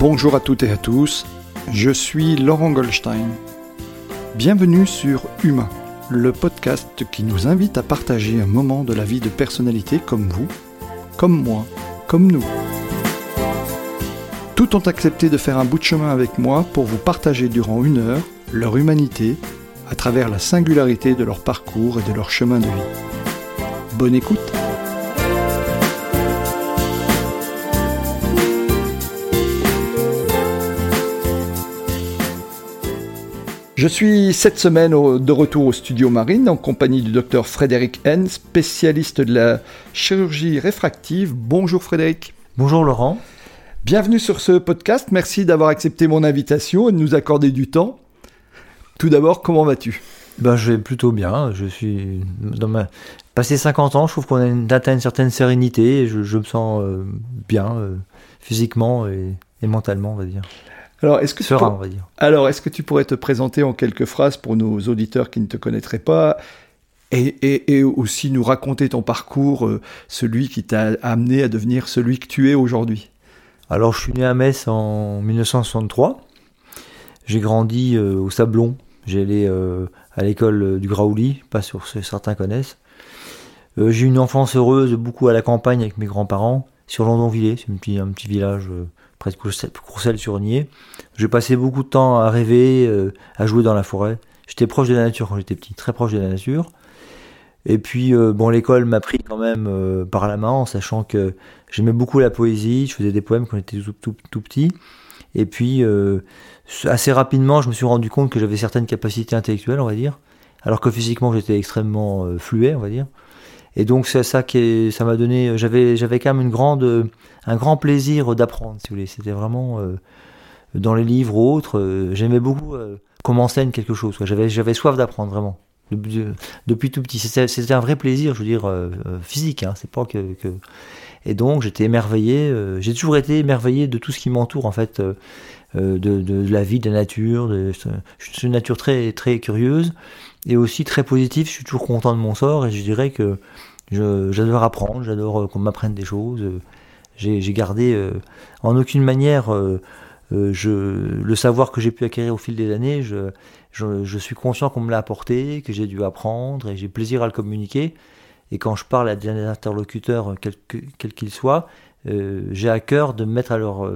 Bonjour à toutes et à tous, je suis Laurent Goldstein. Bienvenue sur Humain, le podcast qui nous invite à partager un moment de la vie de personnalités comme vous, comme moi, comme nous. Tous ont accepté de faire un bout de chemin avec moi pour vous partager durant une heure leur humanité à travers la singularité de leur parcours et de leur chemin de vie. Bonne écoute Je suis cette semaine de retour au studio Marine en compagnie du docteur Frédéric N, spécialiste de la chirurgie réfractive. Bonjour Frédéric. Bonjour Laurent. Bienvenue sur ce podcast. Merci d'avoir accepté mon invitation et de nous accorder du temps. Tout d'abord, comment vas-tu? Ben, Je vais plutôt bien. Je suis dans ma... Passé 50 ans, je trouve qu'on a atteint une certaine sérénité. je, me sens euh, bien euh, physiquement et, mentalement, on va dire. Alors, est-ce que. Alors, est-ce que tu pourrais te présenter en quelques phrases pour nos auditeurs qui ne te connaîtraient pas et, et, aussi nous raconter ton parcours, euh, celui qui t'a amené à devenir celui que tu es aujourd'hui? Alors, je suis né à Metz en 1963. J'ai grandi euh, au Sablon. J'ai allé euh, à l'école du Graouli, pas sur ce que certains connaissent. j'ai eu une enfance heureuse, beaucoup à la campagne avec mes grands-parents, sur Landonvillers, c'est un petit, un petit village près de Courcelles-sur-Nier. J'ai passé beaucoup de temps à rêver, euh, à jouer dans la forêt. J'étais proche de la nature quand j'étais petit, très proche de la nature. Et puis, euh, bon, l'école m'a pris quand même euh, par la main, en sachant que j'aimais beaucoup la poésie. Je faisais des poèmes quand j'étais tout, tout, petit. Et puis, assez rapidement, je me suis rendu compte que j'avais certaines capacités intellectuelles, on va dire, alors que physiquement, j'étais extrêmement fluet, on va dire. Et donc c'est ça qui ça m'a donné, j'avais j'avais quand même une grande, un grand plaisir d'apprendre, si vous voulez. C'était vraiment euh, dans les livres ou autres, euh, j'aimais beaucoup euh, qu'on m'enseigne quelque chose. J'avais j'avais soif d'apprendre vraiment depuis, tout petit. C'était un vrai plaisir, je veux dire physique. Hein, c'est pas que, et donc j'étais émerveillé. J'ai toujours été émerveillé de tout ce qui m'entoure en fait. De, de, la vie, de la nature. De, je suis une nature très, très curieuse et aussi très positif. Je suis toujours content de mon sort et je dirais que j'adore apprendre, j'adore euh, qu'on m'apprenne des choses. J'ai gardé euh, en aucune manière euh, le savoir que j'ai pu acquérir au fil des années. Je, suis conscient qu'on me l'a apporté, que j'ai dû apprendre et j'ai plaisir à le communiquer. Et quand je parle à des interlocuteurs, quels qu'ils soient, j'ai à cœur de me mettre à leur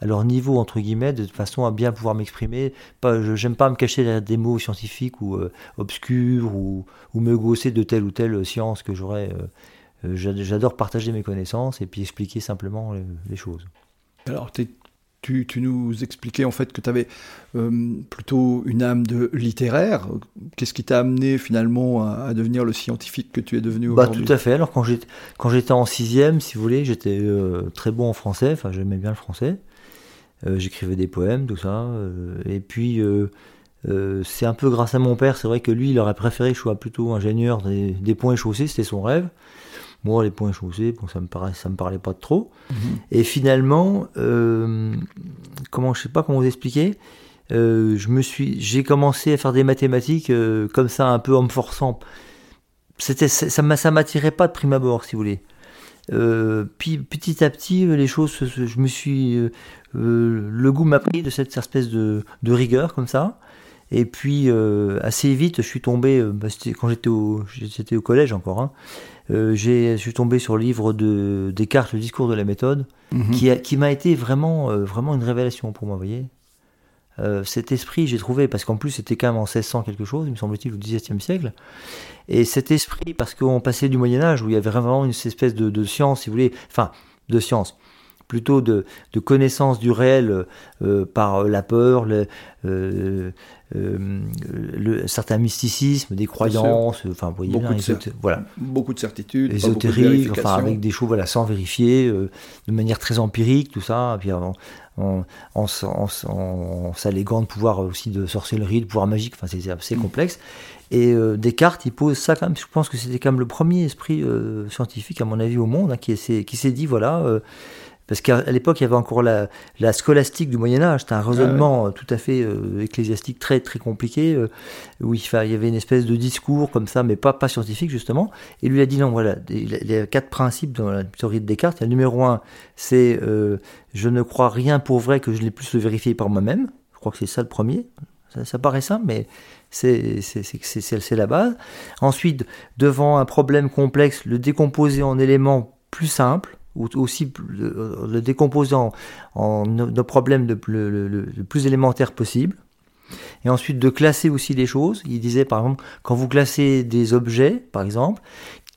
à leur niveau entre guillemets de façon à bien pouvoir m'exprimer pas j'aime pas me cacher derrière des mots scientifiques ou euh, obscurs ou, ou, me gausser de telle ou telle science que j'aurais euh, euh, j'adore partager mes connaissances et puis expliquer simplement les, choses alors tu, tu, nous expliquais en fait que tu avais plutôt une âme de littéraire. Qu'est-ce qui t'a amené finalement à, devenir le scientifique que tu es devenu bah, Tout à fait. Alors quand j'étais en sixième, si vous voulez, j'étais très bon en français, enfin j'aimais bien le français. Euh, j'écrivais des poèmes, tout ça. Euh, et puis, euh, c'est un peu grâce à mon père, c'est vrai que lui, il aurait préféré que je sois plutôt ingénieur des, des ponts et chaussées, c'était son rêve. Moi, les ponts et chaussées, bon, ça me paraît, ça me parlait pas trop. Mhm. Et finalement, comment, je sais pas comment vous expliquer. je me suis, j'ai commencé à faire des mathématiques comme ça, un peu en me forçant. C'était, ça, ça m'attirait pas de prime abord, si vous voulez. Euh, puis petit à petit, les choses, je me suis, euh, euh, le goût m'a pris de cette espèce de, rigueur comme ça. Et puis assez vite, je suis tombé, bah, quand j'étais au, j'étais au collège encore, hein, je suis tombé sur le livre de Descartes, le discours de la méthode, mhm. qui, qui m'a été vraiment, vraiment une révélation pour moi, vous voyez. Euh, cet esprit, j'ai trouvé, parce qu'en plus c'était quand même en 1600 quelque chose, il me semble-t-il, au XVIIe siècle, et cet esprit, parce qu'on passait du Moyen Âge, où il y avait vraiment une espèce de, science, si vous voulez, enfin, de science, plutôt de, connaissance du réel euh, par la peur, le, euh, le, certain mysticisme, des croyances, enfin, vous voyez beaucoup, de, voilà. beaucoup de certitudes, ésotériques, enfin, avec des choses voilà, sans vérifier, de manière très empirique, tout ça. Puis, en, en, en, s'alléguant de pouvoir aussi de sorcellerie, de pouvoir magique, enfin c'est assez mm. complexe. Et euh, Descartes, il pose ça quand même, je pense que c'était quand même le premier esprit euh, scientifique, à mon avis, au monde, hein, qui s'est dit, voilà, euh, Parce qu'à l'époque, il y avait encore la, la scolastique du Moyen Âge. C'était un raisonnement ah tout à fait euh, ecclésiastique très très compliqué, euh, où il, il, y avait une espèce de discours comme ça, mais pas, pas scientifique justement. Et lui a dit non, voilà, il y a quatre principes dans la théorie de Descartes. Le numéro un, c'est euh, je ne crois rien pour vrai que je n'ai plus le vérifier par moi-même. Je crois que c'est ça le premier. Ça, ça paraît simple, mais c'est la base. Ensuite, devant un problème complexe, le décomposer en éléments plus simples ou aussi le, décomposer en, nos problèmes le, plus élémentaire possible. Et ensuite de classer aussi les choses. Il disait par exemple, quand vous classez des objets, par exemple,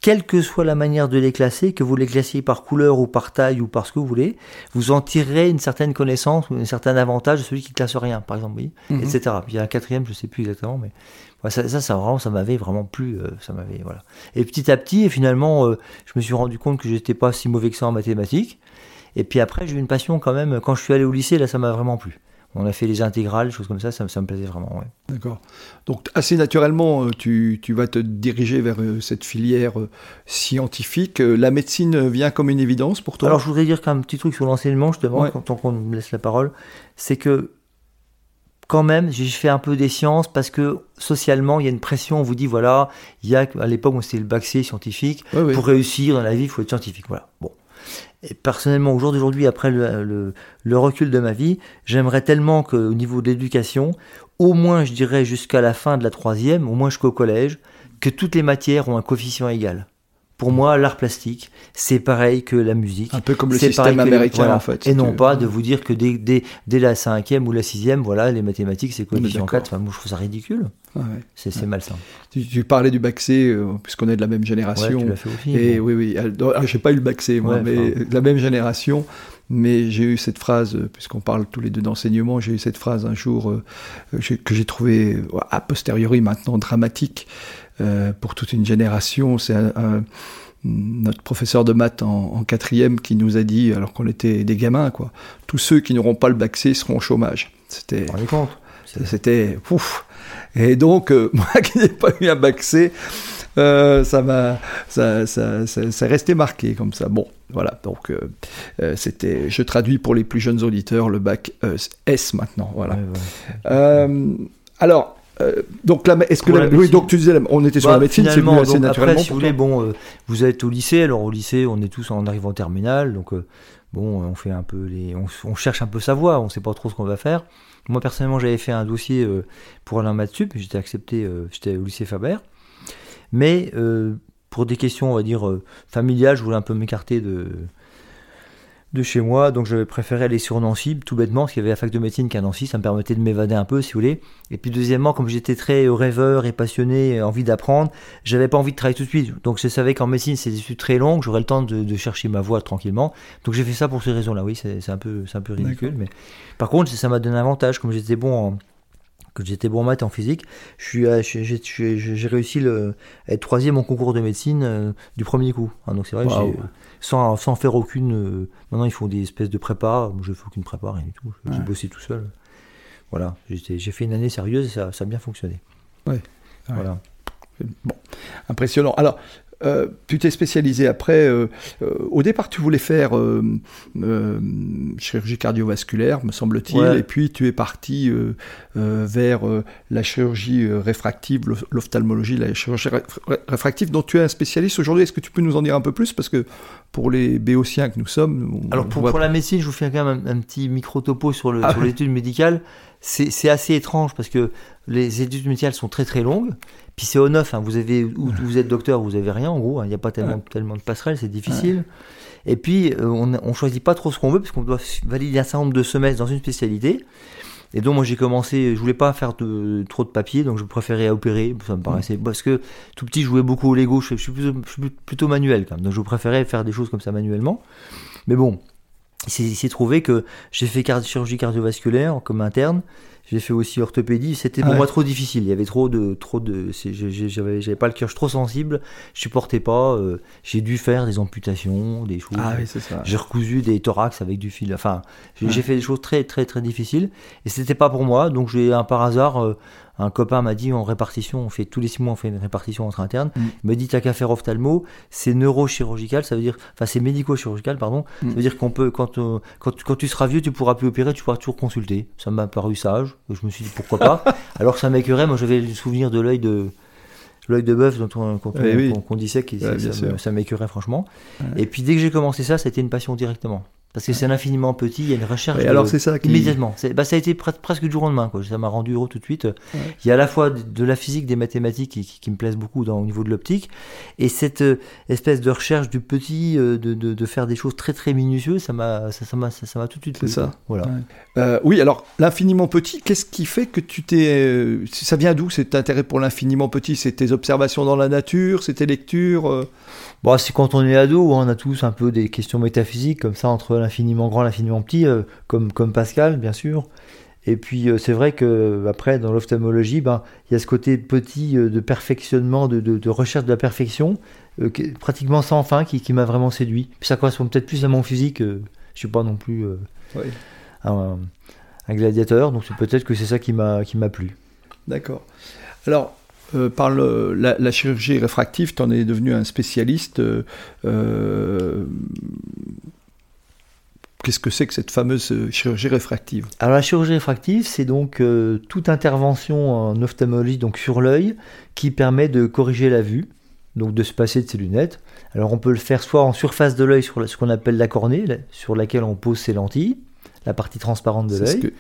quelle que soit la manière de les classer, que vous les classiez par couleur ou par taille ou par ce que vous voulez, vous en tirerez une certaine connaissance ou un certain avantage de celui qui ne classe rien, par exemple, oui, mhm. etc. il y a un quatrième, je ne sais plus exactement, mais ça, ça, ça, vraiment, ça m'avait vraiment plu, euh, ça m'avait, voilà. Et petit à petit, et finalement, euh, je me suis rendu compte que j'étais pas si mauvais que ça en mathématiques. Et puis après, j'ai eu une passion quand même. Quand je suis allé au lycée, là, ça m'a vraiment plu on a fait les intégrales, des choses comme ça, ça, me plaisait vraiment. Ouais. D'accord. Donc assez naturellement, euh, tu, vas te diriger vers cette filière scientifique. La médecine vient comme une évidence pour toi? Alors je voudrais dire qu'un petit truc sur l'enseignement, justement, ouais. tant qu'on me laisse la parole, c'est que quand même, j'ai fait un peu des sciences parce que socialement, il y a une pression. On vous dit, voilà, il y a, à l'époque, c'était le bac C scientifique. Pour réussir dans la vie, il faut être scientifique. Voilà. Bon. Et personnellement, au jour d'aujourd'hui, après le, recul de ma vie, j'aimerais tellement qu'au niveau de l'éducation, au moins, je dirais, jusqu'à la fin de la troisième, au moins jusqu'au collège, que toutes les matières ont un coefficient égal. Pour moi, l'art plastique, c'est pareil que la musique. Un peu comme le système américain, en fait. Et non pas de vous dire que dès, dès, dès, la cinquième ou la sixième, voilà, les mathématiques, c'est coefficient 4. Enfin, moi, je trouve ça ridicule. Ah c'est ouais. malsain. Tu, tu, parlais du bac C, euh, puisqu'on est de la même génération. Ouais, tu fait aussi. Et oui, oui. Ah, j'ai pas eu le bac C, moi, mais de la même génération. Mais j'ai eu cette phrase, euh, puisqu'on parle tous les deux d'enseignement, j'ai eu cette phrase un jour euh, que j'ai trouvé a posteriori maintenant dramatique. Euh, pour toute une génération. C'est notre professeur de maths en, quatrième qui nous a dit, alors qu'on était des gamins, quoi, tous ceux qui n'auront pas le bac C seront au chômage. C'était, c'était, pouf. Et donc, euh, moi qui n'ai pas eu un bac C, euh, ça m'a, ça, ça, ça, resté marqué comme ça. Bon, voilà. Donc, c'était, je traduis pour les plus jeunes auditeurs le bac S maintenant. Voilà. alors, euh, donc là, est-ce que oui, donc tu disais, on était sur la bah, médecine, c'est venu assez naturellement. Après, si vous voulez, bon, euh, vous êtes au lycée. Alors au lycée, on est tous en arrivant en terminale, donc euh, bon, on fait un peu les, on, cherche un peu sa voie, on sait pas trop ce qu'on va faire. Moi personnellement, j'avais fait un dossier pour un maths sup, j'étais accepté, j'étais au lycée Faber, mais pour des questions, on va dire familiales, je voulais un peu m'écarter de de chez moi, donc j'avais préféré aller sur Nancy, tout bêtement, parce qu'il y avait la fac de médecine qu'à Nancy, ça me permettait de m'évader un peu, si vous voulez. Et puis deuxièmement, comme j'étais très rêveur et passionné, et envie d'apprendre, j'avais pas envie de travailler tout de suite. Donc je savais qu'en médecine, c'est des études très longues, j'aurais le temps de, chercher ma voie tranquillement. Donc j'ai fait ça pour ces raisons-là, oui, c'est un peu, c'est un peu ridicule, mais par contre, ça m'a donné un avantage, comme j'étais bon en, que j'étais bon en maths et en physique, euh, j'ai réussi le, à être troisième en concours de médecine euh, du premier coup. Hein, donc c'est vrai, sans, sans, faire aucune. Euh, maintenant ils font des espèces de prépa, je fais aucune prépa, rien du tout. J'ai bossé tout seul. Voilà, j'ai fait une année sérieuse et ça, ça a bien fonctionné. Ouais. Voilà. Bon, impressionnant. Alors, euh, tu t'es spécialisé après. Euh, euh, au départ, tu voulais faire chirurgie cardiovasculaire, me semble-t-il, et puis tu es parti vers la chirurgie réfractive, l'ophtalmologie, la chirurgie réfractive, dont tu es un spécialiste aujourd'hui. Est-ce que tu peux nous en dire un peu plus? Parce que pour les béotiens que nous sommes. Alors, pour, pour, la médecine, je vous fais quand même un, petit micro-topo sur ah l'étude médicale. C'est assez étrange parce que les études médicales sont très très longues. Puis c'est au neuf, hein. vous, avez, vous êtes docteur, vous avez rien en gros, hein. il n'y a pas tellement, tellement de passerelles, c'est difficile. Et puis euh, on ne choisit pas trop ce qu'on veut, parce qu'on doit valider un certain nombre de semestres dans une spécialité. Et donc moi j'ai commencé, je voulais pas faire de, trop de papier, donc je préférais opérer, ça me paraissait, parce que tout petit je jouais beaucoup au Lego, je, suis, plutôt, je suis plutôt manuel quand même, donc je préférais faire des choses comme ça manuellement. Mais bon, il s'est trouvé que j'ai fait chirurgie cardiovasculaire comme interne, j'ai fait aussi orthopédie. C'était pour moi trop difficile. Il y avait trop de, trop de. J'avais, j'avais pas le cœur trop sensible. Je supportais pas. Euh, j'ai dû faire des amputations, des choses. Ah oui. J'ai recousu des thorax avec du fil. Enfin, j'ai fait des choses très, très, très difficiles. Et c'était pas pour moi. Donc j'ai un par hasard. Euh, Un copain m'a dit en répartition, on fait tous les six mois, on fait une répartition entre internes. Mm. Il me dit t'as qu'à faire ophtalmo, c'est neurochirurgical, ça veut dire, enfin c'est médico-chirurgical, pardon. Ça veut dire qu'on peut, quand, quand, quand, tu seras vieux, tu pourras plus opérer, tu pourras toujours consulter. Ça m'a paru sage. Je me suis dit pourquoi pas. Alors que ça m'écœurait, moi j'avais le souvenir de l'œil de l'œil de bœuf dont on, qu'on disait que ça, m'écœurait franchement. Et puis dès que j'ai commencé ça, c'était une passion directement. Parce que c'est infiniment petit, il y a une recherche alors c'est ça immédiatement. Bah, ça a été presque du jour au lendemain, quoi. ça m'a rendu heureux tout de suite. Il y a à la fois de la physique, des mathématiques qui, qui, me plaisent beaucoup dans, au niveau de l'optique, et cette euh, espèce de recherche du petit, euh, de, faire des choses très très minutieuses, ça m'a ça, ça, ça, ça tout de suite C'est ça. Voilà. Euh, oui, alors l'infiniment petit, qu'est-ce qui fait que tu t'es. ça vient d'où cet intérêt pour l'infiniment petit? C'est tes observations dans la nature, c'est tes lectures Bon, c'est quand on est ado, on a tous un peu des questions métaphysiques comme ça entre l'infiniment grand l'infiniment petit, euh, comme, comme Pascal, bien sûr. Et puis euh, c'est vrai que après dans l'ophtalmologie, ben il y a ce côté petit euh, de perfectionnement, de, de, recherche de la perfection, pratiquement sans fin, qui, qui m'a vraiment séduit. Puis ça correspond peut-être plus à mon physique. je suis pas non plus un, un, gladiateur, donc peut-être que c'est ça qui m'a qui m'a plu. D'accord. Alors euh, par la, chirurgie réfractive, tu en es devenu un spécialiste. Euh, euh, qu'est-ce que c'est que cette fameuse chirurgie réfractive? Alors la chirurgie réfractive, c'est donc toute intervention en ophtalmologie, donc sur l'œil, qui permet de corriger la vue, donc de se passer de ses lunettes. Alors on peut le faire soit en surface de l'œil, sur ce qu'on appelle la cornée, sur laquelle on pose ses lentilles, la partie transparente de l'œil.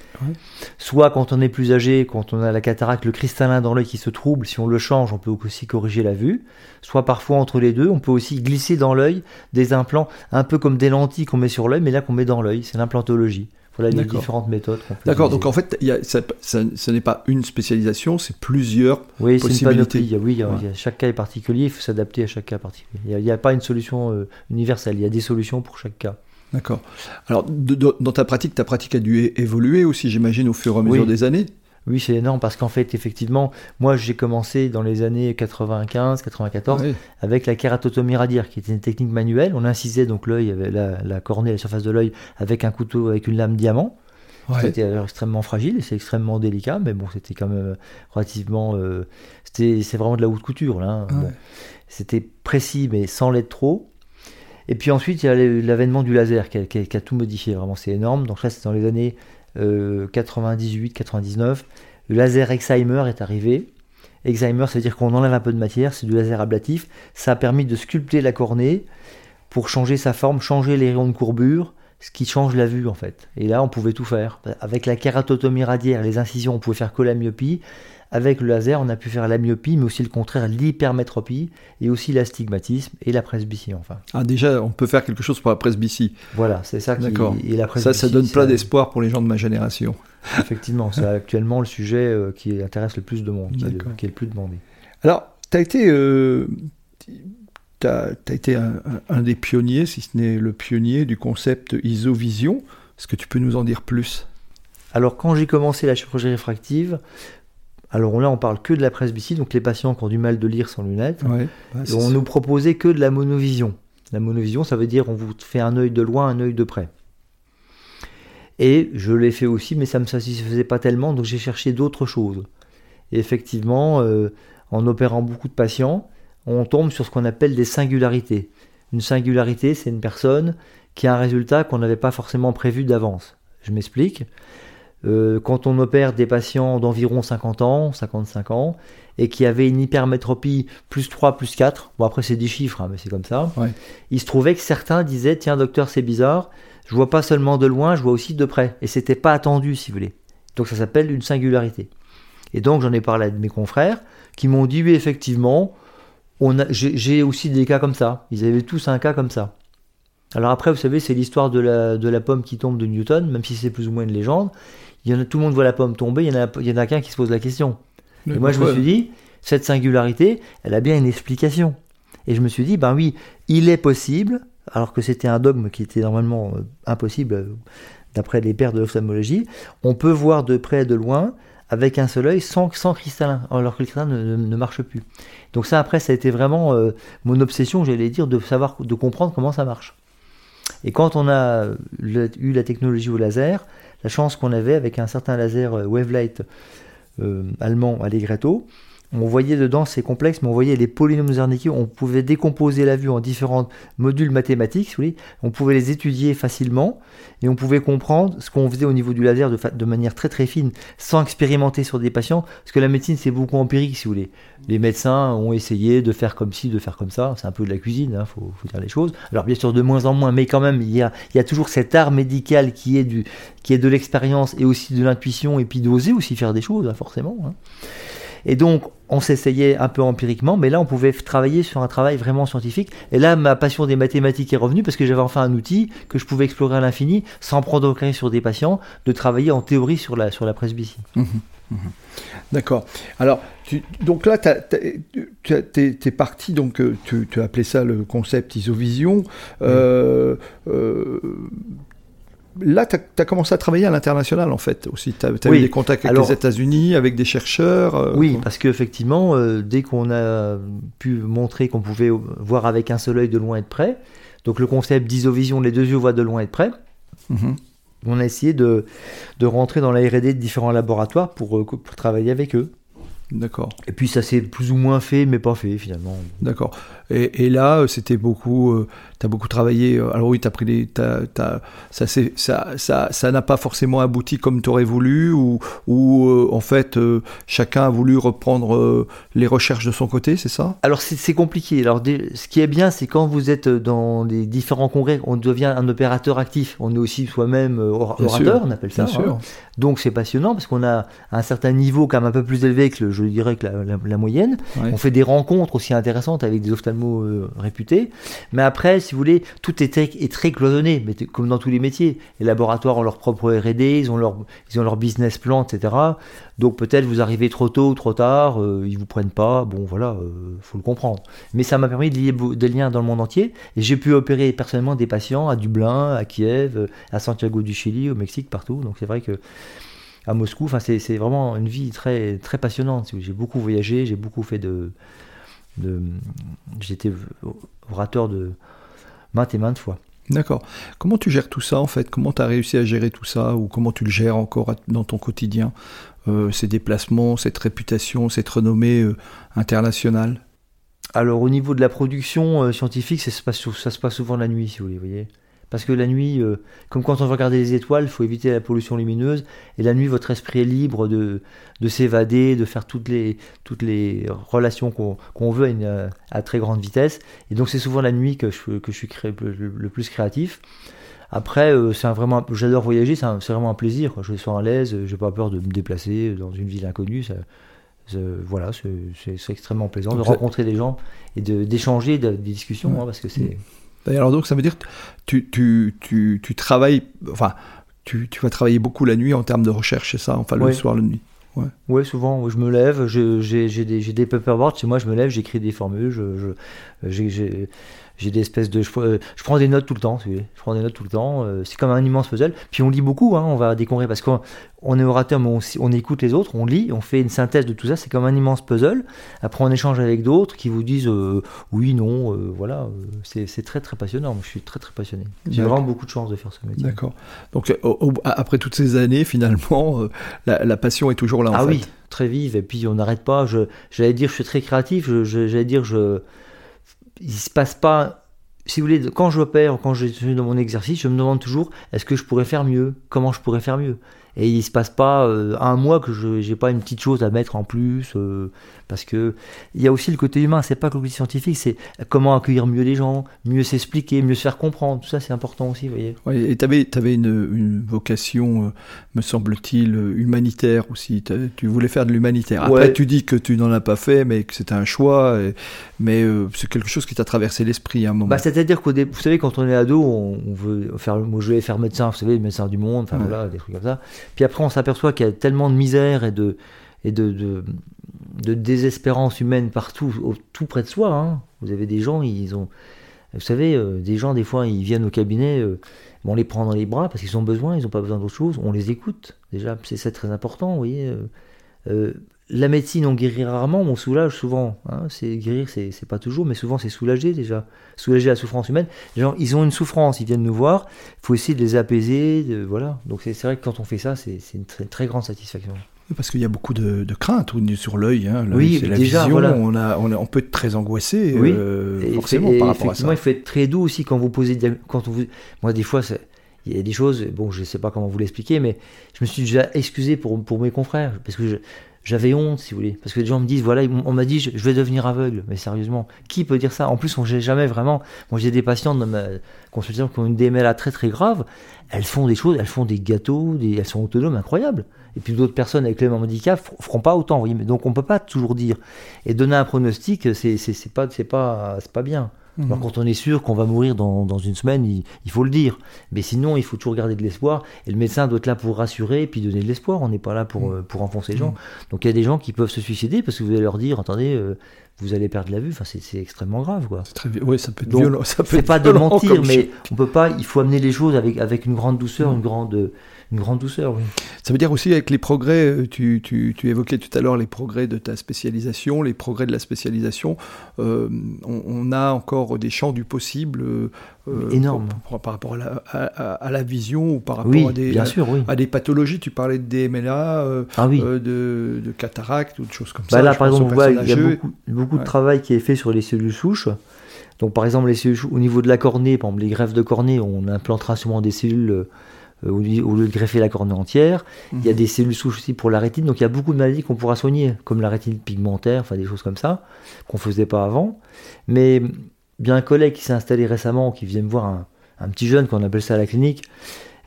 Soit quand on est plus âgé, quand on a la cataracte, le cristallin dans l'œil qui se trouble, si on le change, on peut aussi corriger la vue. Soit parfois entre les deux, on peut aussi glisser dans l'œil des implants, un peu comme des lentilles qu'on met sur l'œil, mais là qu'on met dans l'œil. C'est l'implotologie. Voilà les différentes méthodes. D'accord, donc en fait, y a, ça, ce n'est pas une spécialisation, c'est plusieurs oui, possibilités. Une oui, chaque cas est particulier, il faut s'adapter à chaque cas particulier. Il n'y a, pas une solution euh, universelle, il y a des solutions pour chaque cas. D'accord. Alors, dans ta pratique, ta pratique a dû évoluer aussi, j'imagine, au fur et à mesure des années? Oui, c'est énorme parce qu'en fait, effectivement, moi j'ai commencé dans les années 95, 94 avec la kératotomie radiaire qui était une technique manuelle. On incisait donc l'œil, la, la cornée, la surface de l'œil avec un couteau, avec une lame diamant. C'était extrêmement fragile et c'est extrêmement délicat, mais bon, c'était quand même relativement. Euh, c'était, c'est vraiment de la haute couture là. Hein. C'était précis, mais sans l'être trop. Et puis ensuite, il y a l'avènement du laser qui a, tout modifié, vraiment, c'est énorme. Donc là, c'est dans les années 98-99. Euh, le laser Exheimer est arrivé. Exheimer, ça veut dire qu'on enlève un peu de matière, c'est du laser ablatif. Ça a permis de sculpter la cornée pour changer sa forme, changer les rayons de courbure, ce qui change la vue en fait. Et là, on pouvait tout faire. Avec la kératotomie radiaire, les incisions, on pouvait faire que la myopie. Avec le laser, on a pu faire la myopie, mais aussi le contraire, l'hypermétropie, et aussi l'astigmatisme et la presbytie, enfin. Ah, déjà, on peut faire quelque chose pour la presbytie. Voilà, c'est ça qui D'accord. Ça, ça donne plein d'espoir pour les gens de ma génération. Effectivement, c'est actuellement le sujet euh, qui intéresse le plus de monde, qui est le, plus demandé. Alors, tu as été. Euh, as, été un, des pionniers, si ce n'est le pionnier du concept ISO-vision. Est-ce que tu peux nous en dire plus? Alors, quand j'ai commencé la chirurgie réfractive, alors là, on parle que de la presbytie, donc les patients qui ont du mal de lire sans lunettes. Bah, on nous proposait que de la monovision. La monovision, ça veut dire on vous fait un œil de loin, un œil de près. Et je l'ai fait aussi, mais ça ne me satisfaisait pas tellement, donc j'ai cherché d'autres choses. Et effectivement, euh, en opérant beaucoup de patients, on tombe sur ce qu'on appelle des singularités. Une singularité, c'est une personne qui a un résultat qu'on n'avait pas forcément prévu d'avance. Je m'explique. Euh, quand on opère des patients d'environ 50 ans, 55 ans, et qui avaient une hypermétropie plus 3, plus 4, bon après c'est des chiffres, hein, mais c'est comme ça, il se trouvait que certains disaient, tiens docteur c'est bizarre, je vois pas seulement de loin, je vois aussi de près, et c'était pas attendu si vous voulez. Donc ça s'appelle une singularité. Et donc j'en ai parlé à mes confrères, qui m'ont dit, oui effectivement, j'ai aussi des cas comme ça, ils avaient tous un cas comme ça. Alors après, vous savez, c'est l'histoire de la, de la pomme qui tombe de Newton, même si c'est plus ou moins une légende il y en a, tout le monde voit la pomme tomber, il y en a, il y en a qu'un qui se pose la question. et moi, je me suis dit, cette singularité, elle a bien une explication. Et je me suis dit, ben oui, il est possible, alors que c'était un dogme qui était normalement euh, impossible euh, d'après les pères de l'ophtalmologie, on peut voir de près et de loin avec un seul œil sans, sans cristallin, alors que le cristallin ne, marche plus. Donc ça, après, ça a été vraiment euh, mon obsession, j'allais dire, de savoir, de comprendre comment ça marche. Et quand on a eu la technologie au laser, la chance qu'on avait avec un certain laser euh, Wavelight allemand Allegretto on voyait dedans, c'est complexe, mais on voyait les polynômes Zernike, on pouvait décomposer la vue en différents modules mathématiques, oui. on pouvait les étudier facilement, et on pouvait comprendre ce qu'on faisait au niveau du laser de, manière très très fine, sans expérimenter sur des patients, parce que la médecine c'est beaucoup empirique, si vous voulez. Les médecins ont essayé de faire comme ci, de faire comme ça, c'est un peu de la cuisine, il hein, faut, dire les choses. Alors bien sûr de moins en moins, mais quand même, il y a, il y a toujours cet art médical qui est, du, qui est de l'expérience et aussi de l'intuition, et puis d'oser aussi faire des choses, hein, forcément. Hein. Et donc, on s'essayait un peu empiriquement, mais là, on pouvait travailler sur un travail vraiment scientifique. Et là, ma passion des mathématiques est revenue parce que j'avais enfin un outil que je pouvais explorer à l'infini sans prendre au sur des patients, de travailler en théorie sur la, sur la presbytie. Mmh mmh D'accord. Alors, donc là, tu es, parti, donc euh, tu, as appelé ça le concept isovision. Euh, euh, là, tu as, commencé à travailler à l'international, en fait, aussi. Tu as, eu des contacts avec les États-Unis, avec des chercheurs euh, Oui, parce qu'effectivement, euh, dès qu'on a pu montrer qu'on pouvait voir avec un seul œil de loin et de près, donc le concept d'isovision, les deux yeux voient de loin et de près, mhm. on a essayé de, de rentrer dans la RD de différents laboratoires pour, euh, pour travailler avec eux. D'accord. Et puis ça s'est plus ou moins fait, mais pas fait finalement. D'accord. Et, et, là, c'était beaucoup tu as beaucoup travaillé. Euh, alors oui, tu as pris les, ça, ça, ça, ça n'a pas forcément abouti comme tu aurais voulu, ou, ou euh, en fait, euh, chacun a voulu reprendre les recherches de son côté, c'est ça? Alors c'est compliqué. Alors ce qui est bien, c'est quand vous êtes dans les différents congrès, on devient un opérateur actif. On est aussi soi-même orateur, on appelle ça. Hein. Donc c'est passionnant parce qu'on a un certain niveau quand même un peu plus élevé que, le, je dirais, que la, moyenne. On fait des rencontres aussi intéressantes avec des ophtalmos réputés. Mais après, si vous voulez, tout est très, est très cloisonné, mais comme dans tous les métiers. Les laboratoires ont leur propre R&D, ils ont leur, ils ont leur business plan, etc. Donc peut-être vous arrivez trop tôt ou trop tard, euh, ils vous prennent pas. Bon, voilà, euh, faut le comprendre. Mais ça m'a permis de lier des liens dans le monde entier, et j'ai pu opérer personnellement des patients à Dublin, à Kiev, à Santiago du Chili, au Mexique, partout. Donc c'est vrai que à Moscou, c'est vraiment une vie très très passionnante. J'ai beaucoup voyagé, j'ai beaucoup fait de, de j'étais orateur de maintes et maintes fois. D'accord. Comment tu gères tout ça en fait? Comment tu as réussi à gérer tout ça? Ou comment tu le gères encore dans ton quotidien? Euh, Ces déplacements, cette réputation, cette renommée euh, internationale? Alors au niveau de la production euh, scientifique, ça se, passe, ça se passe souvent la nuit si vous voulez. Parce que la nuit, euh, comme quand on veut regarder les étoiles, il faut éviter la pollution lumineuse. Et la nuit, votre esprit est libre de, de s'évader, de faire toutes les, toutes les relations qu'on veut à, une, à, très grande vitesse. Et donc c'est souvent la nuit que je, que je suis le, plus créatif. Après, euh, c'est vraiment, j'adore voyager, c'est vraiment un plaisir. Je suis à l'aise, j'ai pas peur de me déplacer dans une ville inconnue. Ça, voilà, c'est extrêmement plaisant de rencontrer des gens et d'échanger des discussions, hein, parce que c'est alors donc ça veut dire que tu, tu, tu, tu travailles, enfin, tu, tu, vas travailler beaucoup la nuit en termes de recherche, c'est ça? Enfin, le soir, la nuit. Ouais. ouais. souvent, je me lève, j'ai des, des paperboards chez moi, je me lève, j'écris des formules, je, je, j'ai des espèces de. Je, prends des notes tout le temps, je prends des notes tout le temps. Euh, c'est comme un immense puzzle. Puis on lit beaucoup, hein, on va décorer parce qu'on est orateur, mais on, écoute les autres, on lit, on fait une synthèse de tout ça. C'est comme un immense puzzle. Après, on échange avec d'autres qui vous disent euh, oui, non, euh, voilà. C'est très très passionnant. je suis très très passionné. J'ai vraiment beaucoup de chance de faire ce métier. D'accord. Donc après toutes ces années, finalement, la, passion est toujours là. En ah oui, très vive. Et puis on n'arrête pas. J'allais dire, je suis très créatif. J'allais dire, je il se passe pas. Si vous voulez, quand j'opère, quand je suis dans mon exercice, je me demande toujours est-ce que je pourrais faire mieux? Comment je pourrais faire mieux? Et il se passe pas euh, un mois que je n'ai pas une petite chose à mettre en plus euh, parce que il y a aussi le côté humain c'est pas que le côté scientifique c'est comment accueillir mieux les gens mieux s'expliquer mieux se faire comprendre. Tout ça c'est important aussi vous voyez. Et tu avais, avais une, une, vocation euh, me semble-t-il humanitaire aussi. Tu voulais faire de l'humanitaire. Après tu dis que tu n'en as pas fait mais que c'était un choix mais c'est quelque chose qui t'a traversé l'esprit à un moment. Bah, c'est à dire qu'au vous savez quand on est ado on, veut faire moi je vais faire médecin vous savez médecin du monde enfin voilà des trucs comme ça puis après, on s'aperçoit qu'il y a tellement de misère et de, et de, de, désespérance humaine partout, tout près de soi. Hein. Vous avez des gens, ils ont. Vous savez, euh, des gens, des fois, ils viennent au cabinet, euh, on les prend dans les bras parce qu'ils ont besoin, ils n'ont pas besoin d'autre chose, on les écoute. Déjà, c'est très important, vous voyez. Euh, la médecine, on guérit rarement, on soulage souvent. Hein. C'est guérir, c'est pas toujours, mais souvent c'est soulager déjà, soulager la souffrance humaine. Les gens, ils ont une souffrance, ils viennent nous voir. Il faut essayer de les apaiser, voilà. Donc c'est vrai que quand on fait ça, c'est une très, très grande satisfaction. Parce qu'il y a beaucoup de, de craintes sur l'œil. Hein. Oui, c'est la déjà, vision. On, a, on, peut être très angoissé, oui. Euh, forcément, par rapport à ça. il faut être très doux aussi quand vous posez. Quand vous, moi, des fois, il y a des choses, bon, je ne sais pas comment vous l'expliquer, mais je me suis déjà excusé pour, pour mes confrères, parce que j'avais honte, si vous voulez. Parce que les gens me disent, voilà, on m'a dit, je, vais devenir aveugle. Mais sérieusement, qui peut dire ça? En plus, on n'a jamais vraiment. Moi, j'ai des patientes dans ma consultation qui ont une DMLA très très grave. Elles font des choses, elles font des gâteaux, elles sont autonomes, incroyables. Et puis d'autres personnes avec le même handicap feront pas autant. Voyez donc on peut pas toujours dire. Et donner un pronostic, c'est pas c'est pas pas bien. Mhm. Alors quand on est sûr qu'on va mourir dans, dans une semaine, il, faut le dire. Mais sinon, il faut toujours garder de l'espoir. Et le médecin doit être là pour rassurer et puis donner de l'espoir. On n'est pas là pour, mhm. euh, pour enfoncer les gens. Mhm. Donc il y a des gens qui peuvent se suicider parce que vous allez leur dire, attendez, euh, vous allez perdre la vue. Enfin, c'est extrêmement grave, quoi. Très... Oui, ça peut être violent. C'est pas de mentir, mais on peut pas. Il faut amener les choses avec avec une grande douceur, une grande une grande douceur. Oui. Ça veut dire aussi avec les progrès, euh, tu, tu, tu, évoquais tout à l'heure les progrès de ta spécialisation, les progrès de la spécialisation. Euh, on, a encore des champs du possible. Euh, Énorme. Par, rapport à la, à, la, vision ou par rapport à, des, bien sûr, oui. à des pathologies. Tu parlais de DMLA, ah, de, de, cataracte ou de choses comme bah ça. Là, par exemple, il y a beaucoup, beaucoup de travail qui est fait sur les cellules souches. Donc, par exemple, les cellules, au niveau de la cornée, par exemple, les greffes de cornée, on implantera souvent des cellules euh, au lieu de greffer la cornée entière. Il y a mhm. des cellules souches aussi pour la rétine, donc il y a beaucoup de maladies qu'on pourra soigner, comme la rétine pigmentaire, enfin des choses comme ça, qu'on ne faisait pas avant. Mais bien un collègue qui s'est installé récemment, qui vient me voir, un, petit jeune qu'on appelle ça à la clinique,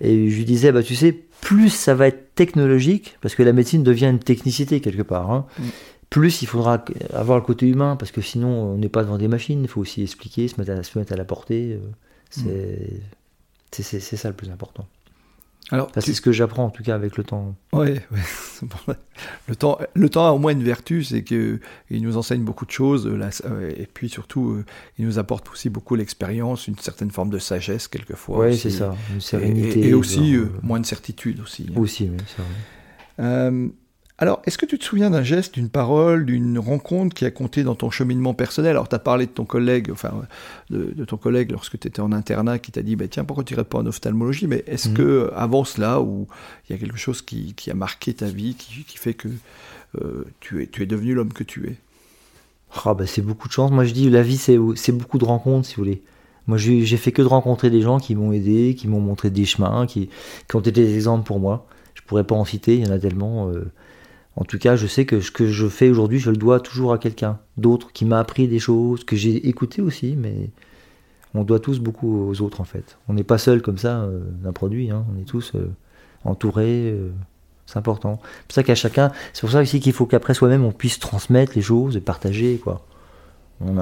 et je lui disais, bah, tu sais, plus ça va être technologique, parce que la médecine devient une technicité quelque part, hein, mm. plus il faudra avoir le côté humain, parce que sinon on n'est pas devant des machines, il faut aussi expliquer, se mettre à, se mettre à la portée. Euh, mm. C'est ça le plus important. Alors, c'est ce que j'apprends en tout cas avec le temps. Oui, le temps, le temps a au moins une vertu, c'est que il nous enseigne beaucoup de choses, euh, et puis surtout, euh, il nous apporte aussi beaucoup l'expérience, une certaine forme de sagesse quelquefois. Oui, c'est ça, une sérénité. Et, aussi euh, moins de certitude aussi. Hein. Aussi, oui, c'est vrai. Alors, est-ce que tu te souviens d'un geste, d'une parole, d'une rencontre qui a compté dans ton cheminement personnel? Alors, tu as parlé de ton collègue, enfin, de, ton collègue lorsque tu étais en internat qui t'a dit, bah, tiens, pourquoi tu n'irais pas en ophtalmologie? Mais est-ce mhm. que, avant cela, où il y a quelque chose qui, a marqué ta vie, qui, fait que euh, tu, es, tu es devenu l'homme que tu es? Ah, bah, C'est beaucoup de chance. Moi, je dis, la vie, c'est beaucoup de rencontres, si vous voulez. Moi, j'ai fait que de rencontrer des gens qui m'ont aidé, qui m'ont montré des chemins, qui, ont été des exemples pour moi. Je pourrais pas en citer, il y en a tellement. Euh, en tout cas, je sais que ce que je fais aujourd'hui, je le dois toujours à quelqu'un d'autre qui m'a appris des choses, que j'ai écouté aussi, mais on doit tous beaucoup aux autres en fait. On n'est pas seul comme ça euh, d'un produit, hein. on est tous euh, entourés. Euh, c'est important. C'est pour ça qu'à chacun, c'est pour ça aussi qu'il faut qu'après soi-même on puisse transmettre les choses et partager quoi.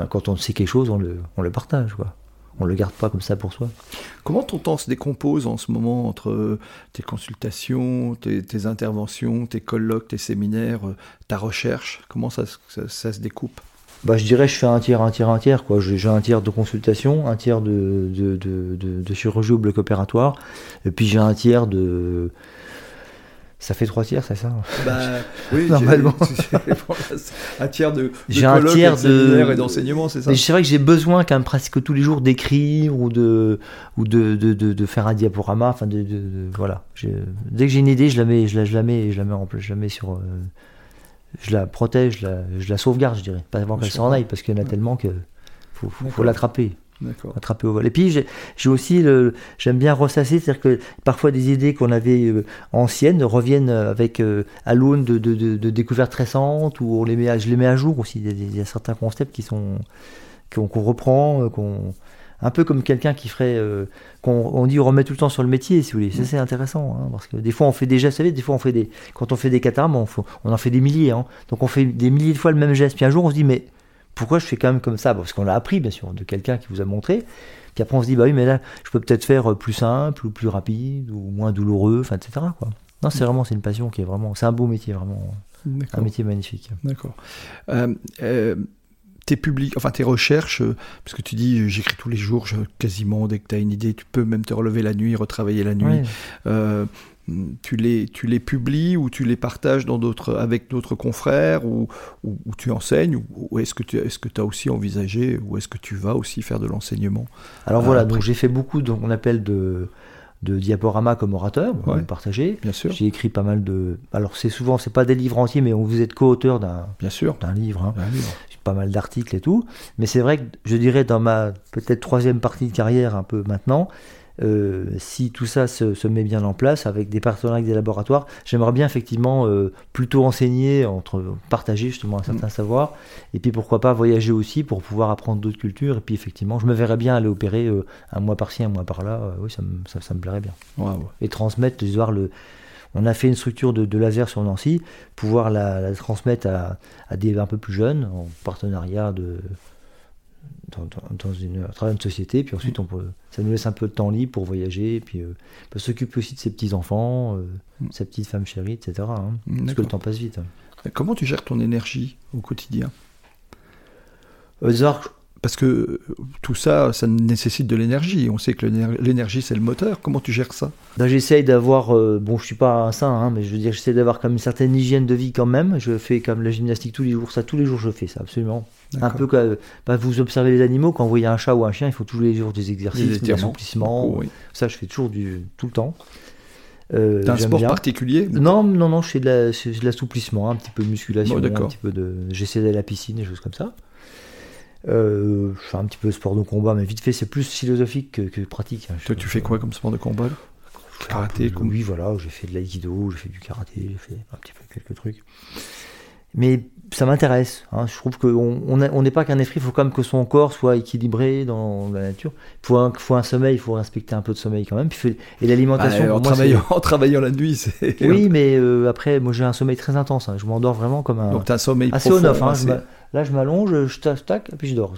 quand on sait quelque chose, on le, on le partage quoi on le garde pas comme ça pour soi. Comment ton temps se décompose en ce moment entre tes consultations, tes, interventions, tes colloques, tes séminaires, euh, ta recherche? Comment ça, se découpe? Bah, je dirais je fais un tiers, un tiers, un tiers. Quoi. J'ai un tiers de consultation, un tiers de, de, de, de chirurgie ou bloc opératoire, et puis j'ai un tiers de, ça fait trois tiers, c'est ça bah, Oui, normalement. un tiers de, de j'ai un tiers de et d'enseignement, c'est ça. C'est vrai que j'ai besoin quand même presque tous les jours d'écrire ou de ou de, de, de, faire un diaporama. Enfin, de, voilà. Dès que j'ai une idée, je la mets, je la, je la mets, je la mets en je la mets sur. Euh, je la protège, je la, je la sauvegarde, je dirais, pas avant qu'elle s'en aille, parce qu'il y en a tellement que faut, faut l'attraper attraper au vol. Et puis j'ai aussi j'aime bien ressasser, c'est-à-dire que parfois des idées qu'on avait euh, anciennes reviennent avec euh, à l'aune de, de, de, découvertes récentes ou on les met, je les mets à jour aussi. Il y a, certains concepts qui sont qu'on reprend, euh, qu'on un peu comme quelqu'un qui ferait qu'on on dit on remet tout le temps sur le métier si vous voulez. Ça mm. c'est intéressant hein, parce que des fois on fait des gestes, vous savez, des fois on fait des quand on fait des catarmes, on, on en fait des milliers, hein. donc on fait des milliers de fois le même geste. Puis un jour on se dit mais pourquoi je fais quand même comme ça? Parce qu'on l'a appris, bien sûr, de quelqu'un qui vous a montré. Puis après, on se dit, bah oui, mais là, je peux peut-être faire plus simple, ou plus rapide, ou moins douloureux, enfin, etc. Quoi. Non, c'est vraiment, c'est une passion qui est vraiment, c'est un beau métier, vraiment. Un métier magnifique. D'accord. Euh, euh, tes publics, enfin tes recherches, euh, parce que tu dis j'écris tous les jours, quasiment dès que tu as une idée, tu peux même te relever la nuit, retravailler la nuit. Euh, tu les, tu les publies ou tu les partages dans d'autres, avec d'autres confrères ou, ou, tu enseignes ou, est-ce que tu est-ce que as aussi envisagé ou est-ce que tu vas aussi faire de l'enseignement Alors voilà, donc j'ai fait beaucoup de, on appelle de, de diaporamas comme orateur, Ouais. partagé. Bien sûr. J'ai écrit pas mal de. Alors c'est souvent, c'est pas des livres entiers, mais on vous êtes co-auteur d'un Bien sûr. d'un livre. hein. Livre. Pas mal d'articles et tout. Mais c'est vrai que je dirais dans ma peut-être troisième partie de carrière, un peu maintenant, euh, si tout ça se, se met bien en place avec des partenaires avec des laboratoires, j'aimerais bien effectivement euh, plutôt enseigner, entre partager justement un certain savoir, et puis pourquoi pas voyager aussi pour pouvoir apprendre d'autres cultures. Et puis effectivement, je me verrais bien aller opérer euh, un mois par-ci, un mois par-là. Oui, ça me, ça, ça me plairait bien. Et transmettre, voir le. On a fait une structure de, de laser sur Nancy, pouvoir la, la transmettre à, à des un peu plus jeunes en partenariat de dans, dans- une, à travers une société. Puis ensuite, on peut, ça nous laisse un peu de temps libre pour voyager. Puis euh, on peut s'occuper aussi de ses petits enfants, euh, Mm. sa petite femme chérie, etc. hein. parce que le temps passe vite. hein. Comment tu gères ton énergie au quotidien? Euh, Parce que tout ça, ça nécessite de l'énergie. On sait que l'éner- l'énergie, c'est le moteur. Comment tu gères ça? Ben, j'essaye d'avoir, euh, bon, je suis pas un saint, hein, mais je veux dire, j'essaie d'avoir comme une certaine hygiène de vie quand même. Je fais comme la gymnastique tous les jours, ça tous les jours je fais ça, absolument. Un peu comme bah, vous observez les animaux, quand vous voyez un chat ou un chien, il faut tous les jours des exercices, Des assouplissements. Oui. Ça, je fais toujours du, tout le temps. Euh, T'as un sport bien. particulier Non, non, non, je fais de la- l'assouplissement, un petit peu de musculation, Bon, un petit peu de. J'essaie d'aller à la piscine, des choses comme ça. Euh, je fais un petit peu de sport de combat, mais vite fait, c'est plus philosophique que, que pratique. hein. Toi, tu fais quoi comme sport de combat Karaté, peu comme- Oui, voilà, j'ai fait de l'aïkido, j'ai fait du karaté, j'ai fait un petit peu quelques trucs. Mais ça m'intéresse. hein. Je trouve qu'on on a- on n'est pas qu'un esprit, il faut quand même que son corps soit équilibré dans la nature. Il faut un, faut un sommeil, il faut respecter un peu de sommeil quand même. Puis et l'alimentation, pour en, travaillant, en travaillant la nuit, c'est. Oui, mais euh, après, moi j'ai un sommeil très intense. hein. Je m'endors vraiment comme un. Donc, t'as un sommeil assez profond. hein. Je Là, je m'allonge, je tac, tac, et puis je dors.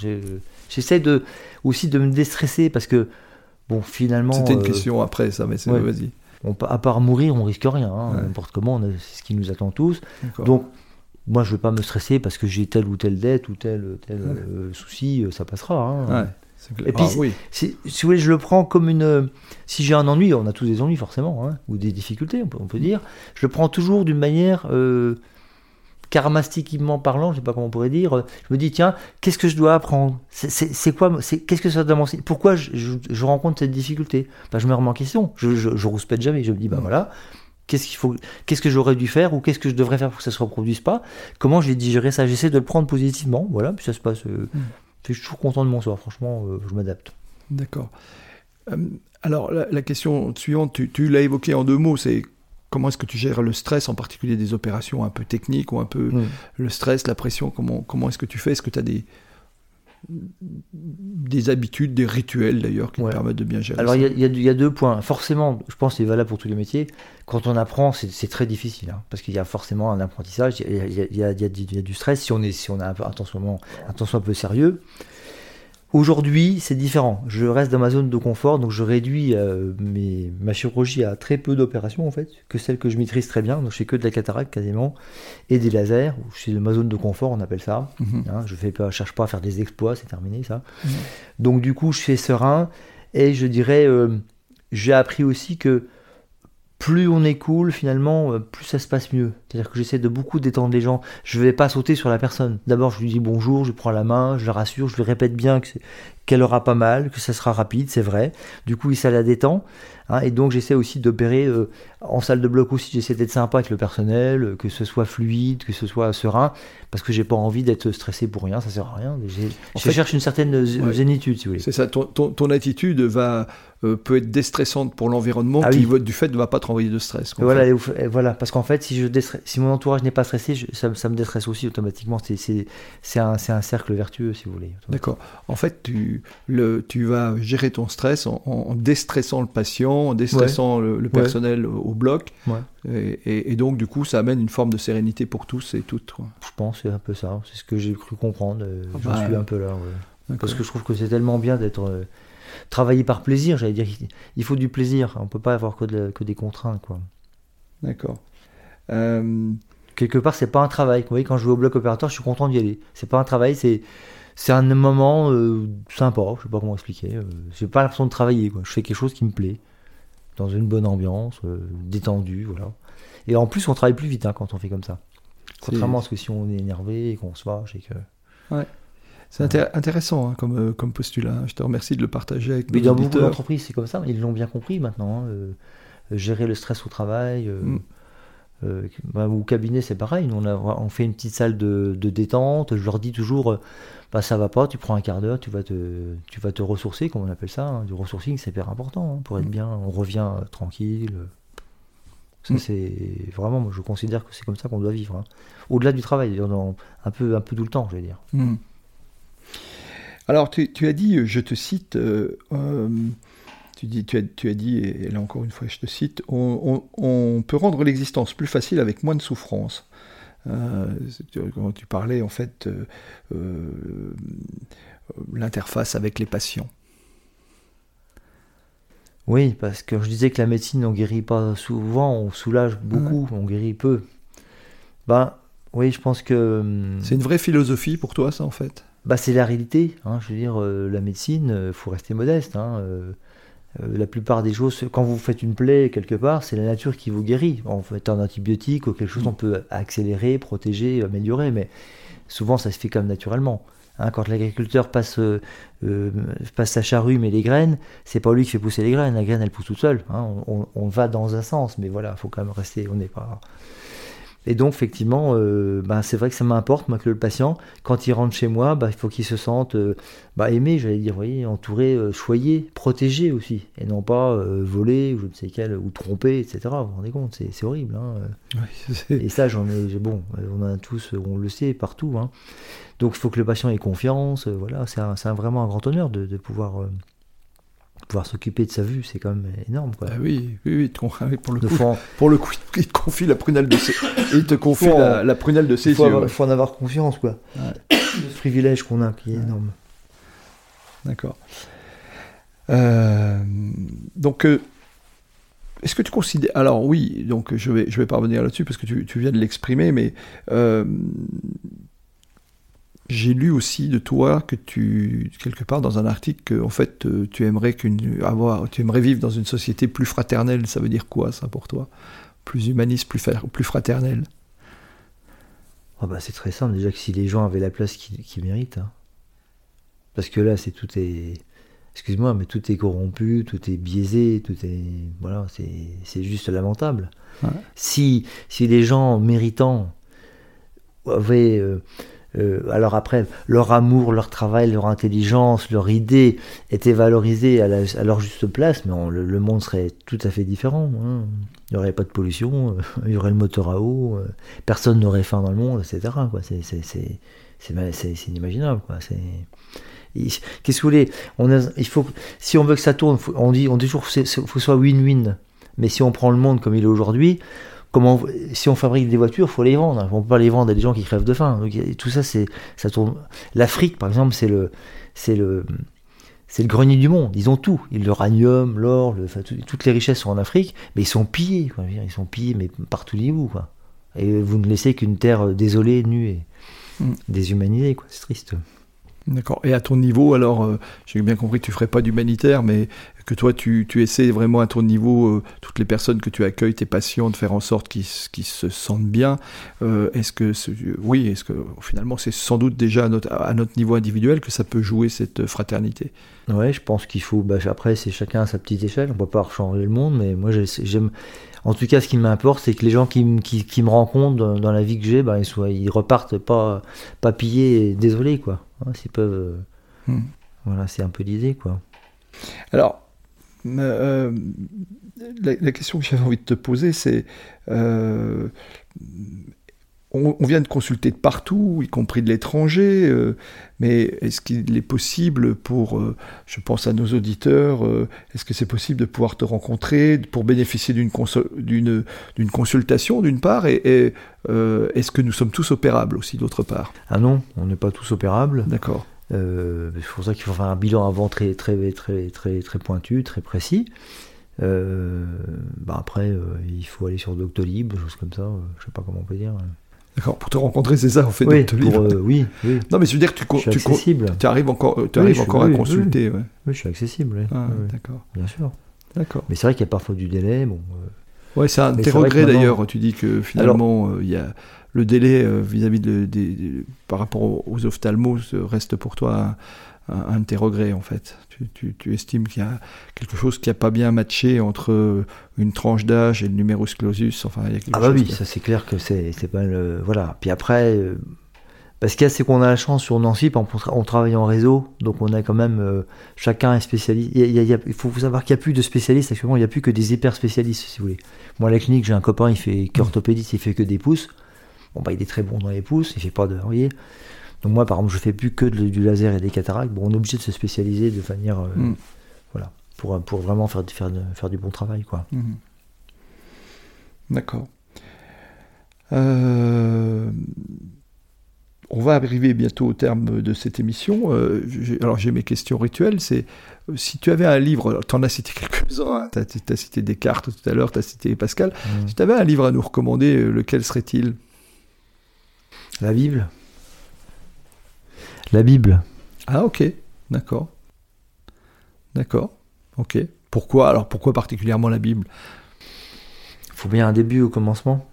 J'essaie de, aussi de me déstresser parce que, bon, finalement. C'était une euh, question après, ça, mais c'est. ouais. Vas-y. on- à part mourir, on risque rien. Ouais. N'importe comment, c'est ce qui nous attend tous. Donc, moi, je ne veux pas me stresser parce que j'ai telle ou telle dette ou tel, tel Ouais. euh, souci, euh, ça passera. hein. Ouais, c'est clair. Et puis, Ah, oui. Si, vous voulez, je le prends comme une. euh, Si j'ai un ennui, on a tous des ennuis forcément, hein, ou des difficultés, on peut, on peut dire. Je le prends toujours d'une manière euh, karmastiquement parlant, je sais pas comment on pourrait dire. Je me dis, tiens, qu'est-ce que je dois apprendre? C'est- quoi Qu'est-ce que ça doit m'enseigner? Pourquoi je, je- je rencontre cette difficulté? Ben, Je me remets en question. Je, je rouspète jamais. Je me dis, ben voilà. Qu'est-ce qu'il faut Qu'est-ce que j'aurais dû faire ou qu'est-ce que je devrais faire pour que ça se reproduise pas? Comment je vais digérer ça? J'essaie de le prendre positivement, voilà. Puis ça se passe. euh, Mm. Je suis toujours content de mon soir. Franchement, euh, je m'adapte. D'accord. Euh, alors, la, la question suivante, tu, tu l'as évoqué en deux mots, c'est comment est-ce que tu gères le stress, en particulier des opérations un peu techniques ou un peu Mm. le stress, la pression, comment, comment est-ce que tu fais? Est-ce que tu as des, des habitudes, des rituels d'ailleurs qui Ouais. permettent de bien gérer Alors il y, a- y deux- il y a deux points. Forcément, je pense que c'est valable pour tous les métiers. Quand on apprend, c'est très difficile, hein, parce qu'il y a forcément un apprentissage, il y a, y du- stress si on est si on a un peu, attention, attention un peu sérieux. Aujourd'hui, c'est différent. Je reste dans ma zone de confort, donc je réduis euh, mes, ma chirurgie à très peu d'opérations en fait, que celles que je maîtrise très bien. Donc je fais que de la cataracte quasiment et des lasers. Je suis dans ma zone de confort, on appelle ça. Mhm. Hein, je ne cherche pas à faire des exploits, c'est terminé ça. Mhm. Donc du coup, je fais serein et je dirais, euh, j'ai appris aussi que plus on est cool, finalement, euh, plus ça se passe mieux. C'est-à-dire que j'essaie de beaucoup détendre les gens. Je vais pas sauter sur la personne. D'abord, je lui dis bonjour, je lui prends la main, je le rassure, je lui répète bien que c'est- qu'elle aura pas mal, que ça sera rapide, c'est vrai. Du coup, ça la détend. hein, et donc, j'essaie aussi d'opérer euh, en salle de bloc aussi. J'essaie d'être sympa avec le personnel, euh, que ce soit fluide, que ce soit serein, parce que j'ai pas envie d'être stressé pour rien. Ça sert à rien. Je fait- cherche une certaine Ouais. zénitude, si vous voulez. C'est ça, ton, ton, ton attitude va, euh, peut être déstressante pour l'environnement Ah qui, oui. du fait, ne va pas te renvoyer de stress. Voilà, et voilà, parce qu'en fait, si, je si mon entourage n'est pas stressé, je- ça, ça me déstresse aussi automatiquement. C'est- un, c'est un cercle vertueux, si vous voulez. D'accord. En fait, tu, le, tu vas gérer ton stress en, en déstressant le patient, en déstressant le, le personnel au, au bloc. Ouais. Et, et- et donc, du coup, ça amène une forme de sérénité pour tous et toutes. quoi. Je pense c'est un peu ça. C'est ce que j'ai cru comprendre. Ah J'en bah, suis un peu là. ouais. Parce que je trouve que c'est tellement bien d'être euh, travaillé par plaisir. J'allais dire, il faut du plaisir. On peut pas avoir que, de- que des contraintes, quoi. D'accord. Euh, quelque part, c'est pas un travail. Vous voyez, quand je vais au bloc opératoire, je suis content d'y aller. C'est pas un travail, c'est c'est un moment euh, sympa. Je sais pas comment expliquer. Euh, J'ai pas l'impression de travailler. Quoi. Je fais quelque chose qui me plaît, dans une bonne ambiance, euh, détendue, voilà. Et en plus, on travaille plus vite hein, quand on fait comme ça. Contrairement à ce que si on est énervé et qu'on se fâche et que. C'est intéressant hein, comme, comme postulat. Je te remercie de le partager avec Mais dans beaucoup d'entreprises, c'est comme ça. Ils l'ont bien compris maintenant. Hein, gérer le stress au travail. Mm. Euh, bah, au cabinet, c'est pareil. On, on, fait une petite salle de, détente. Je leur dis toujours, euh, bah, ça va pas, tu prends un quart d'heure, tu, vas te, tu vas te ressourcer, comme on appelle ça. Hein. Du ressourcing, c'est hyper important hein, pour être mm. bien. On revient euh, tranquille. Ça, mm. c'est vraiment, moi, je considère que c'est comme ça qu'on doit vivre. Hein. Au-delà du travail, un peu, un peu tout le temps, je vais dire. Mm. Alors, tu, as dit, je te cite, tu, dis, tu, as, tu as dit, et là encore une fois je te cite, on, peut rendre l'existence plus facile avec moins de souffrance. Euh, quand tu parlais en fait euh, euh, l'interface avec les patients. Oui, parce que je disais que la médecine, on guérit pas souvent, on soulage beaucoup, on guérit peu. Ben, oui, je pense que. Hum, c'est une vraie philosophie pour toi, ça, en fait? bah, C'est la réalité. Hein, je veux dire, la médecine, il faut rester modeste. Hein, euh, la plupart des choses, quand vous faites une plaie quelque part, c'est la nature qui vous guérit. En fait, un antibiotique ou quelque chose, on peut accélérer, protéger, améliorer, mais souvent ça se fait comme naturellement. Hein, quand l'agriculteur passe, euh, euh, passe sa charrue mais les graines, c'est pas lui qui fait pousser les graines, la graine elle pousse toute seule. Hein. on, on, va dans un sens, mais voilà, il faut quand même rester, on n'est pas. Et donc, effectivement, euh, bah, c'est vrai que ça m'importe, moi, que le patient, quand il rentre chez moi, bah, il faut qu'il se sente euh, bah, aimé, j'allais dire, voyez, entouré, euh, choyé, protégé aussi, et non pas volé, ou je ne sais quel, ou trompé, etc. Vous vous rendez compte, c'est horrible. Hein, et ça, j'en ai, bon, on en a tous, on le sait, partout. Hein. Donc, il faut que le patient ait confiance, voilà, c'est vraiment un grand honneur de, de pouvoir pouvoir s'occuper de sa vue, c'est quand même énorme. Quoi. Ah oui, oui, oui, pour le coup, pour le coup, il te confie la prunelle de ses, il te confie la, prunelle de ses il faut yeux. Il faut en avoir confiance, quoi. Ce privilège qu'on a, qui est énorme. D'accord. Euh, donc, euh, est-ce que tu considères... Alors oui, donc je vais, je vais pas revenir là-dessus parce que tu, tu viens de l'exprimer, mais euh, j'ai lu aussi de toi que tu, quelque part dans un article, que en fait, euh, tu aimerais qu'une, avoir, tu aimerais vivre dans une société plus fraternelle. Ça veut dire quoi, ça, pour toi? Plus humaniste, plus, plus fraternelle? Oh bah, C'est très simple, déjà que si les gens avaient la place qu'ils méritent. Hein. Parce que là, c'est tout est. Excuse-moi, mais tout est corrompu, tout est biaisé, tout est. Voilà, c'est juste lamentable. Si, si les gens méritants avaient. Euh, euh, alors après, leur amour, leur travail, leur intelligence, leur idée étaient valorisés à, leur juste place, mais le, monde serait tout à fait différent. Hein. Il n'y aurait pas de pollution, euh, il y aurait le moteur à eau, euh, personne n'aurait faim dans le monde, etc. C'est inimaginable. Qu'est-ce que vous voulez? Il faut, Si on veut que ça tourne, on dit, on dit toujours qu'il faut que ce soit win-win. Mais si on prend le monde comme il est aujourd'hui, comment, si on fabrique des voitures, il faut les vendre. On ne peut pas les vendre à des gens qui crèvent de faim. tout ça, c'est, ça tourne. L'Afrique, par exemple, c'est le, c'est le, c'est le grenier du monde. Ils ont tout. L'uranium, l'or, le, toutes les richesses sont en Afrique, mais ils sont pillés. Ils sont pillés, mais partout où quoi. Et vous ne laissez qu'une terre désolée, nue et mm. déshumanisée, quoi. C'est triste. D'accord. Et à ton niveau, alors, euh, j'ai bien compris que tu ferais pas d'humanitaire, mais que toi, tu, tu, essaies vraiment à ton niveau, euh, toutes les personnes que tu accueilles, tes patients, de faire en sorte qu'ils se sentent bien. Euh, est-ce que, oui, est-ce que finalement, c'est sans doute déjà à notre, à notre, niveau individuel que ça peut jouer cette fraternité? Ouais, je pense qu'il faut. Bah, après, c'est chacun à sa petite échelle. On peut pas changer le monde, mais moi, j'aime. En tout cas, ce qui m'importe, c'est que les gens qui, qui, qui, me rencontrent dans, la vie que j'ai, bah, ils, soient, ils repartent pas, pas pillés et désolés, quoi. S'ils peuvent. Hmm. Voilà, c'est un peu l'idée, quoi. Alors, euh, la, question que j'avais envie de te poser, c'est euh, on, vient de consulter de partout, y compris de l'étranger, euh, mais est-ce qu'il est possible pour, je pense à nos auditeurs, est-ce que c'est possible de pouvoir te rencontrer pour bénéficier d'une consultation d'une part, et, est-ce que nous sommes tous opérables aussi d'autre part? Ah non, on n'est pas tous opérables. D'accord. Euh, c'est pour ça qu'il faut faire un bilan avant très, très, très, très, très pointu, très précis. Euh, bah après, euh, il faut aller sur Doctolib, choses comme ça, je sais pas comment on peut dire. D'accord, pour te rencontrer, c'est ça, on fait oui, Doctolib. oui, oui. Non, mais je veux dire que tu, tu, tu arrives encore, tu arrives encore à consulter. Oui, je suis accessible. Ah, d'accord. Bien sûr. D'accord. Mais c'est vrai qu'il y a parfois du délai. Bon, Ouais, c'est un tes regrets d'ailleurs. Tu dis que finalement, il y a le délai vis-à-vis de, par rapport aux ophtalmos reste pour toi un, de tes regrets en fait. Tu, estimes qu'il y a quelque chose qui n'a pas bien matché entre une tranche d'âge et le numerus clausus. Enfin, il y a ah bah oui, ça c'est clair que c'est pas le voilà. Puis après, euh, parce qu'il y a c'est qu'on a la chance sur Nancy, on, travaille en réseau, donc on a quand même euh, chacun est spécialiste. Il, faut savoir qu'il n'y a plus de spécialistes actuellement, il n'y a plus que des hyper spécialistes si vous voulez. Moi à la clinique, j'ai un copain, il fait qu'orthopédiste, il fait que des pouces. Bon bah il est très bon dans les pouces, il fait pas de, vous voyez. Donc moi, par exemple, je fais plus que du laser et des cataractes. Bon, on est obligé de se spécialiser de manière, euh, mm. voilà, pour, pour vraiment faire, faire, faire du bon travail, quoi. Mm. D'accord. Euh, on va arriver bientôt au terme de cette émission. Euh, alors j'ai mes questions rituelles. C'est si tu avais un livre, tu en as cité quelques-uns, hein. tu as, cité Descartes tout à l'heure, tu as cité Pascal. Mm. Si tu avais un livre à nous recommander, lequel serait-il? La Bible. La Bible. Ah ok, d'accord. D'accord, ok. Pourquoi Alors pourquoi particulièrement la Bible? Il faut bien un début au commencement.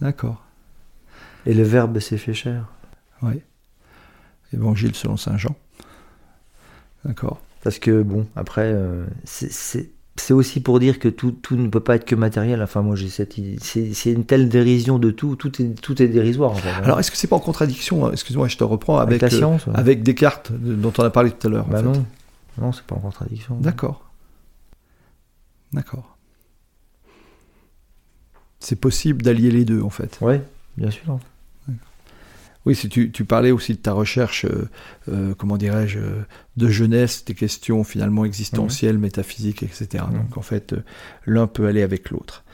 D'accord. Et le Verbe s'est fait cher. Oui. Évangile selon Saint Jean. D'accord. Parce que bon, après, euh, c'est c'est aussi pour dire que tout, tout, ne peut pas être que matériel. Enfin, moi, j'ai cette C'est une telle dérision de tout. Tout est, tout est dérisoire. Alors, est-ce que c'est pas en contradiction hein, Excuse-moi, je te reprends avec, avec, euh, avec Descartes, dont on a parlé tout à l'heure. Bah non, non, c'est pas en contradiction. D'accord. D'accord. C'est possible d'allier les deux, en fait. Oui, bien sûr. Oui, si tu, parlais aussi de ta recherche, euh, euh, comment dirais-je, de jeunesse, des questions finalement existentielles, métaphysiques, etc. Donc en fait, euh, l'un peut aller avec l'autre.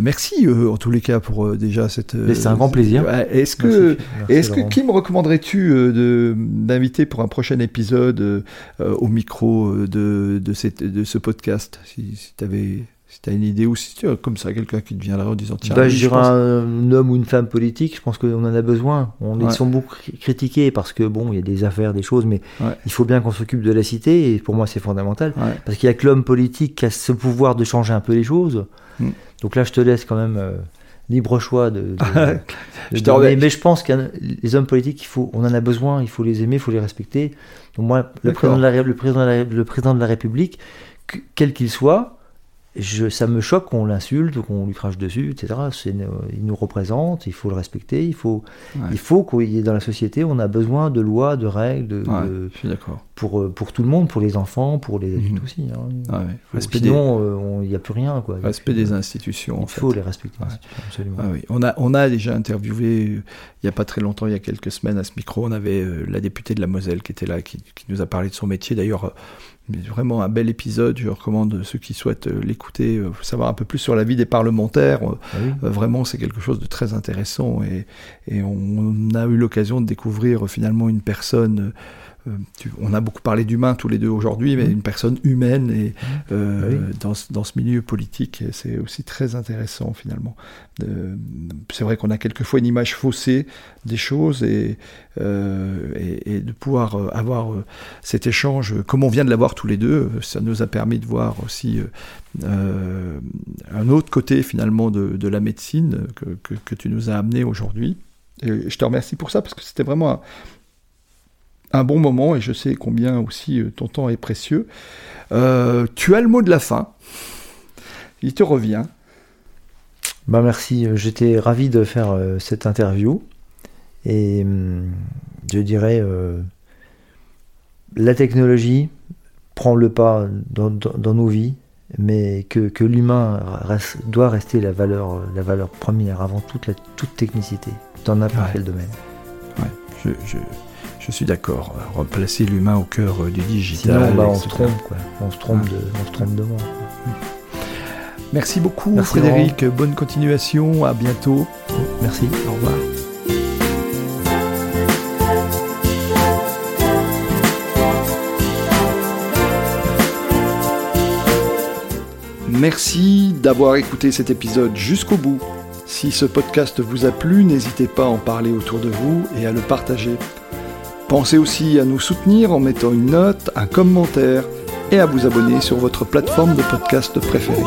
merci en tous les cas pour déjà cette. C'est un grand plaisir. Est-ce que, est-ce que qui me recommanderais-tu d'inviter pour un prochain épisode au micro de, de, cette, de ce podcast si, si tu avais si tu as une idée ou si tu as comme ça quelqu'un qui te viendrait en disant tiens. Bah, je dirais un homme ou une femme politique, je pense qu'on en a besoin. On, Ils sont beaucoup critiqués parce que bon, il y a des affaires, des choses, mais il faut bien qu'on s'occupe de la cité et pour moi c'est fondamental. Parce qu'il y a que l'homme politique qui a ce pouvoir de changer un peu les choses. Mm. Donc là, je te laisse quand même. Euh, libre choix de, je mais, je pense que les hommes politiques il faut on en a besoin il faut les aimer il faut les respecter donc moi le président, de la, le, président de la, le président de la République quel qu'il soit je, ça me choque qu'on l'insulte, qu'on lui crache dessus, etc. il nous représente, il faut le respecter, il faut, il faut qu'il y ait dans la société, on a besoin de lois, de règles, de, je suis d'accord. Pour, euh, pour tout le monde, pour les enfants, pour les adultes mhm. aussi. Hein. Sinon, euh, il n'y a plus rien. Quoi. Respect des institutions. Il faut les respecter, absolument. oui. on, a, on a déjà interviewé, il n'y a pas très longtemps, il y a quelques semaines à ce micro, on avait euh, la députée de la Moselle qui était là, qui, qui nous a parlé de son métier. D'ailleurs, vraiment un bel épisode. Je recommande ceux qui souhaitent euh, l'écouter, euh, savoir un peu plus sur la vie des parlementaires. Euh, ah vraiment, c'est quelque chose de très intéressant et, et on a eu l'occasion de découvrir finalement une personne euh, on a beaucoup parlé d'humain tous les deux aujourd'hui, mais mmh. une personne humaine et mmh. euh, ah dans, ce milieu politique, c'est aussi très intéressant finalement. c'est vrai qu'on a quelquefois une image faussée des choses et, euh, et, de pouvoir avoir cet échange, comme on vient de l'avoir tous les deux, ça nous a permis de voir aussi un autre côté finalement de, la médecine que, que, tu nous as amené aujourd'hui. Et je te remercie pour ça parce que c'était vraiment un, un bon moment et je sais combien aussi euh, ton temps est précieux. Euh, tu as le mot de la fin. Il te revient. Bah merci, euh, j'étais ravi de faire cette interview et hum, je dirais la technologie prend le pas dans, nos vies, mais que, l'humain doit rester la valeur, la valeur première avant toute, la, toute technicité dans n'importe quel domaine. Ouais, je je suis d'accord. Replacer l'humain au cœur euh, du digital. Sinon, bah, on, se trompe, quoi. on se trompe, de, on se trompe de moi. Merci beaucoup, Frédéric. Bonne continuation. À bientôt. Merci. Au revoir. Merci d'avoir écouté cet épisode jusqu'au bout. Si ce podcast vous a plu, n'hésitez pas à en parler autour de vous et à le partager. Pensez aussi à nous soutenir en mettant une note, un commentaire et à vous abonner sur votre plateforme de podcast préférée.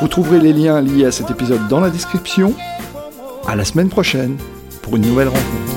Vous trouverez les liens liés à cet épisode dans la description. À la semaine prochaine pour une nouvelle rencontre.